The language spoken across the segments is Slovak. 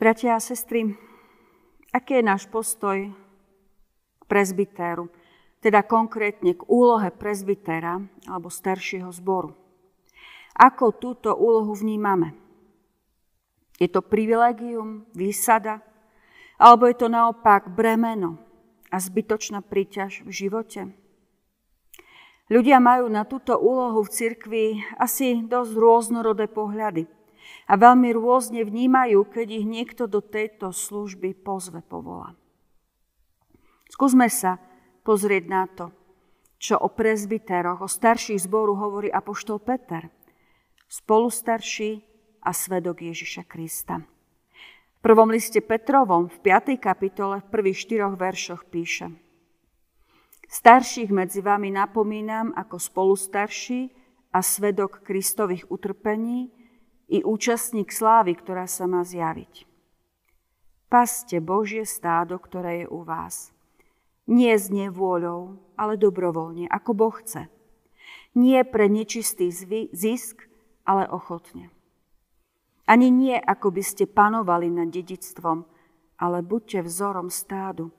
Bratia a sestry, aký je náš postoj k prezbitéru, teda konkrétne k úlohe prezbitéra alebo staršieho zboru? Ako túto úlohu vnímame? Je to privilegium, výsada, alebo je to naopak bremeno a zbytočná príťaž v živote? Ľudia majú na túto úlohu v cirkvi asi dosť rôznorodé pohľady – a veľmi rôzne vnímajú, keď ich niekto do tejto služby pozve povola. Skúsme sa pozrieť na to, čo o prezbiteroch, o starších zboru hovorí apoštol Peter, spolustarší a svedok Ježiša Krista. V prvom liste Petrovom v 5. kapitole v prvých štyroch veršoch píše Starších medzi vami napomínam ako spolustarší a svedok Kristových utrpení, i účastník slávy, ktorá sa má zjaviť. Paste Božie stádo, ktoré je u vás. Nie s nevôľou, ale dobrovoľne, ako Boh chce. Nie pre nečistý zisk, ale ochotne. Ani nie, ako by ste panovali nad dedictvom, ale buďte vzorom stádu.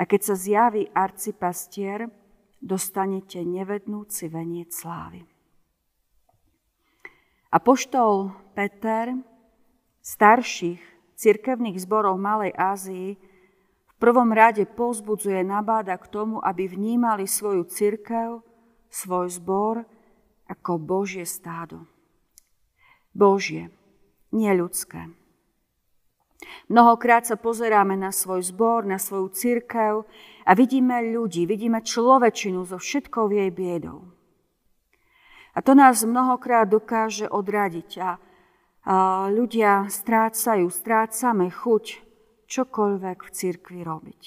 A keď sa zjaví arcipastier, dostanete nevednúci veniec slávy. A poštol Peter starších cirkevných zborov Malej Ázii v prvom rade pozbudzuje, nabáda k tomu, aby vnímali svoju cirkev, svoj zbor ako Božie stádo. Božie, nie ľudské. Mnohokrát sa pozeráme na svoj zbor, na svoju cirkev a vidíme ľudí, vidíme človečinu so všetkou jej biedou. A to nás mnohokrát dokáže odradiť a, a ľudia strácajú, strácame chuť čokoľvek v cirkvi robiť.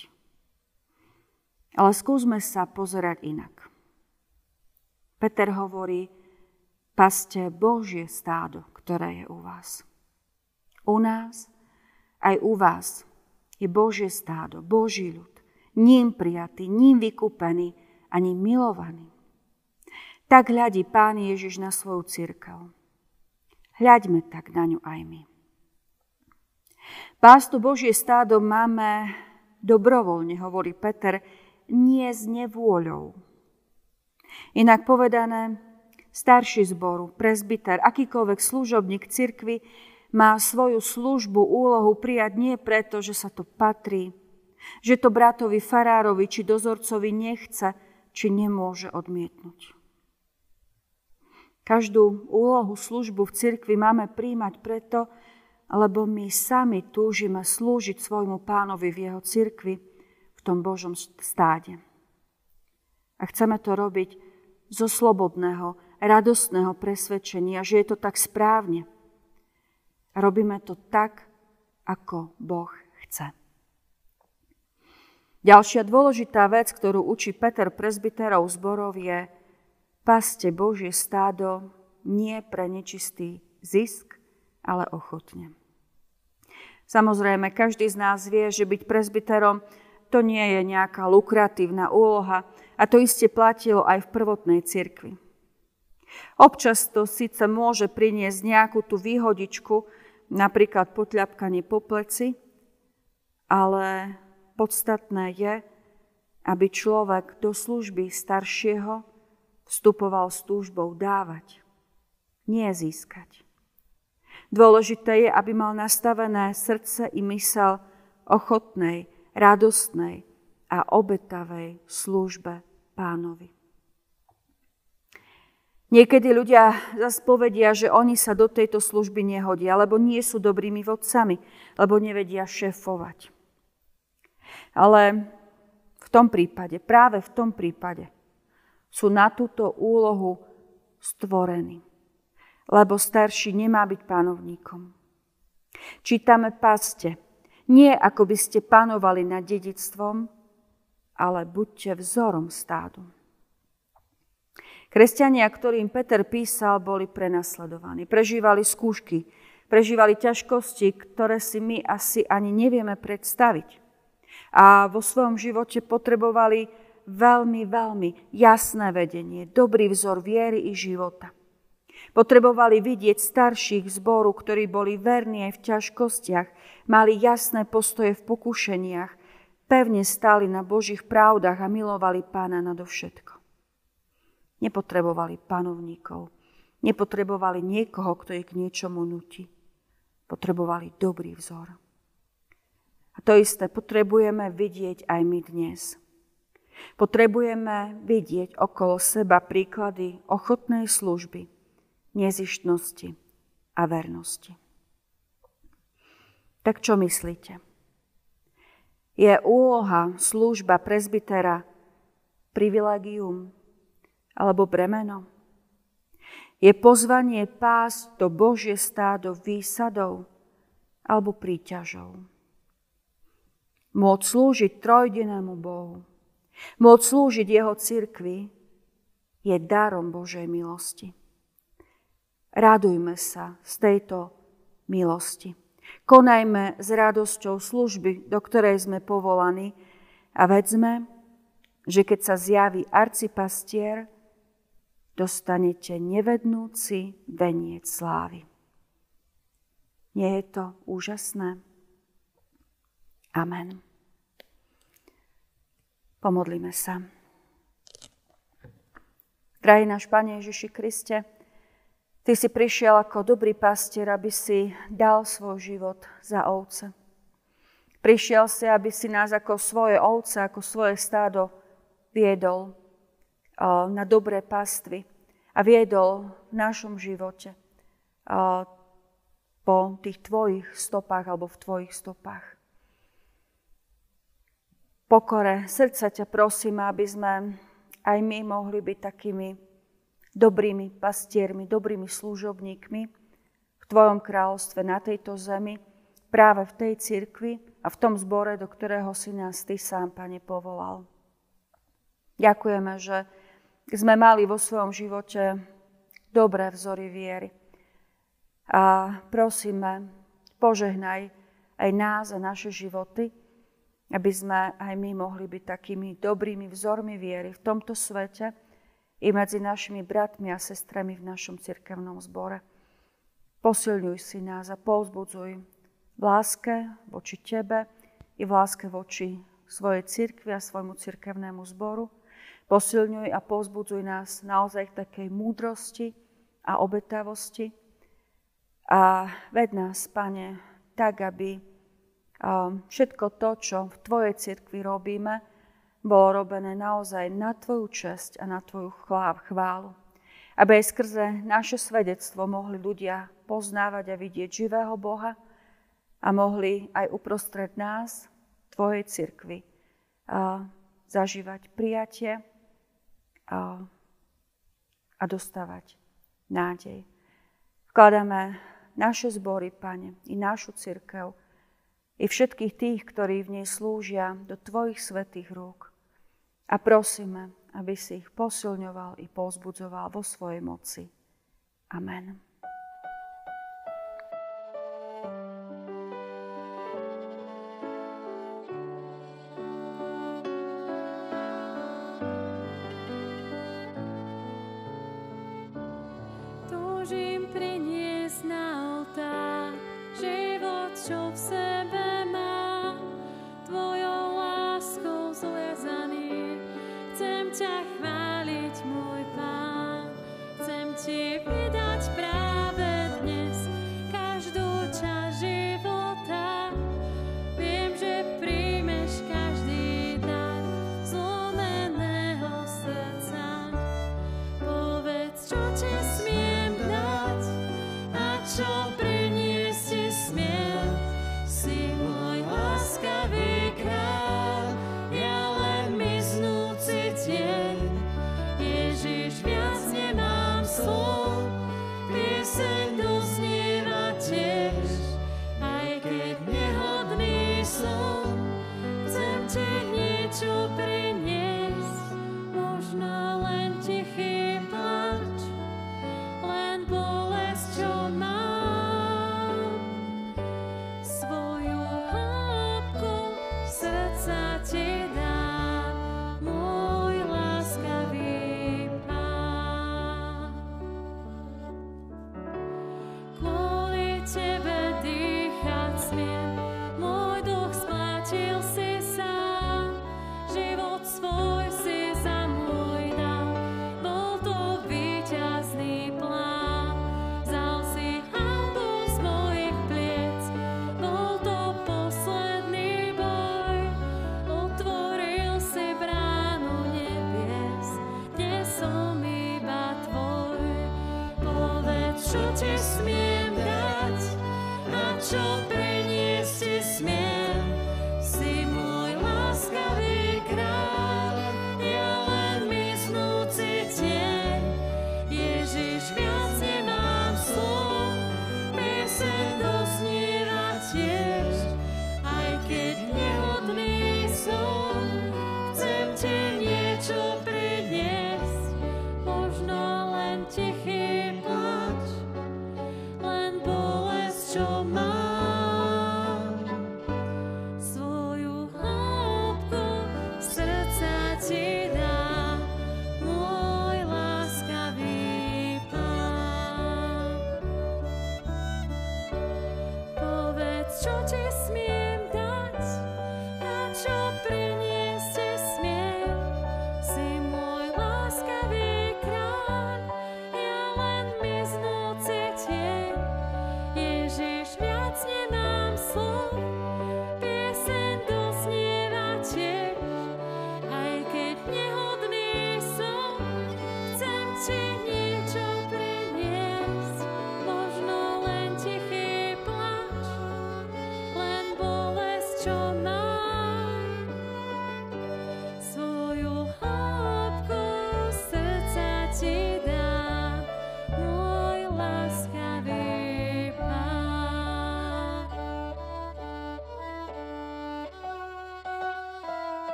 Ale skúsme sa pozerať inak. Peter hovorí, paste Božie stádo, ktoré je u vás. U nás, aj u vás je Božie stádo, Boží ľud, ním prijatý, ním vykúpený, ani milovaný. Tak hľadí Pán Ježiš na svoju církev. Hľaďme tak na ňu aj my. Pástu Božie stádo máme dobrovoľne, hovorí Peter, nie s nevôľou. Inak povedané, starší zboru, prezbiter, akýkoľvek služobník cirkvi má svoju službu, úlohu prijať nie preto, že sa to patrí, že to bratovi farárovi či dozorcovi nechce, či nemôže odmietnúť. Každú úlohu, službu v cirkvi máme príjmať preto, lebo my sami túžime slúžiť svojmu pánovi v jeho cirkvi, v tom Božom stáde. A chceme to robiť zo slobodného, radostného presvedčenia, že je to tak správne. Robíme to tak, ako Boh chce. Ďalšia dôležitá vec, ktorú učí Peter prezbiterov zborov je, Paste Božie stádo nie pre nečistý zisk, ale ochotne. Samozrejme, každý z nás vie, že byť prezbiterom to nie je nejaká lukratívna úloha a to iste platilo aj v prvotnej cirkvi. Občas to síce môže priniesť nejakú tú výhodičku, napríklad potľapkanie po pleci, ale podstatné je, aby človek do služby staršieho Vstupoval s túžbou dávať, nie získať. Dôležité je, aby mal nastavené srdce i mysel ochotnej, radostnej a obetavej službe pánovi. Niekedy ľudia zase povedia, že oni sa do tejto služby nehodia, lebo nie sú dobrými vodcami, lebo nevedia šéfovať. Ale v tom prípade, práve v tom prípade, sú na túto úlohu stvorení. Lebo starší nemá byť panovníkom. Čítame paste. Nie ako by ste panovali nad dedictvom, ale buďte vzorom stádu. Kresťania, ktorým Peter písal, boli prenasledovaní. Prežívali skúšky, prežívali ťažkosti, ktoré si my asi ani nevieme predstaviť. A vo svojom živote potrebovali veľmi, veľmi jasné vedenie, dobrý vzor viery i života. Potrebovali vidieť starších zboru, ktorí boli verní aj v ťažkostiach, mali jasné postoje v pokušeniach, pevne stáli na Božích pravdách a milovali pána nadovšetko. Nepotrebovali panovníkov, nepotrebovali niekoho, kto ich k niečomu nutí. Potrebovali dobrý vzor. A to isté potrebujeme vidieť aj my dnes. Potrebujeme vidieť okolo seba príklady ochotnej služby, nezištnosti a vernosti. Tak čo myslíte? Je úloha služba prezbytera privilegium alebo bremeno? Je pozvanie pásť to Božie stádo výsadov alebo príťažov. Môcť slúžiť trojdenému Bohu, môcť slúžiť Jeho cirkvi je darom Božej milosti. Radujme sa z tejto milosti. Konajme s radosťou služby, do ktorej sme povolaní a vedzme, že keď sa zjaví arcipastier, dostanete nevednúci veniec slávy. Nie je to úžasné? Amen. Pomodlíme sa. Drahý náš Pane Ježiši Kriste, Ty si prišiel ako dobrý pastier, aby si dal svoj život za ovce. Prišiel si, aby si nás ako svoje ovce, ako svoje stádo viedol na dobré pastvy a viedol v našom živote po tých tvojich stopách alebo v tvojich stopách. Pokore srdca ťa prosím, aby sme aj my mohli byť takými dobrými pastiermi, dobrými služobníkmi v Tvojom kráľovstve na tejto zemi, práve v tej cirkvi a v tom zbore, do ktorého si nás Ty sám, Pane, povolal. Ďakujeme, že sme mali vo svojom živote dobré vzory viery. A prosíme, požehnaj aj nás a naše životy, aby sme aj my mohli byť takými dobrými vzormi viery v tomto svete i medzi našimi bratmi a sestrami v našom cirkevnom zbore. Posilňuj si nás a povzbudzuj v láske voči Tebe i v láske voči svojej cirkvi a svojmu cirkevnému zboru, Posilňuj a pozbudzuj nás naozaj k takej múdrosti a obetavosti. A ved nás, Pane, tak, aby všetko to, čo v Tvojej cirkvi robíme, bolo robené naozaj na Tvoju česť a na Tvoju chválu. Aby aj skrze naše svedectvo mohli ľudia poznávať a vidieť živého Boha a mohli aj uprostred nás, Tvojej cirkvi, zažívať prijatie, a, dostávať nádej. Vkladáme naše zbory, Pane, i našu církev, i všetkých tých, ktorí v nej slúžia do Tvojich svetých rúk. A prosíme, aby si ich posilňoval i pozbudzoval vo svojej moci. Amen. dag čo ti smiem dať a čo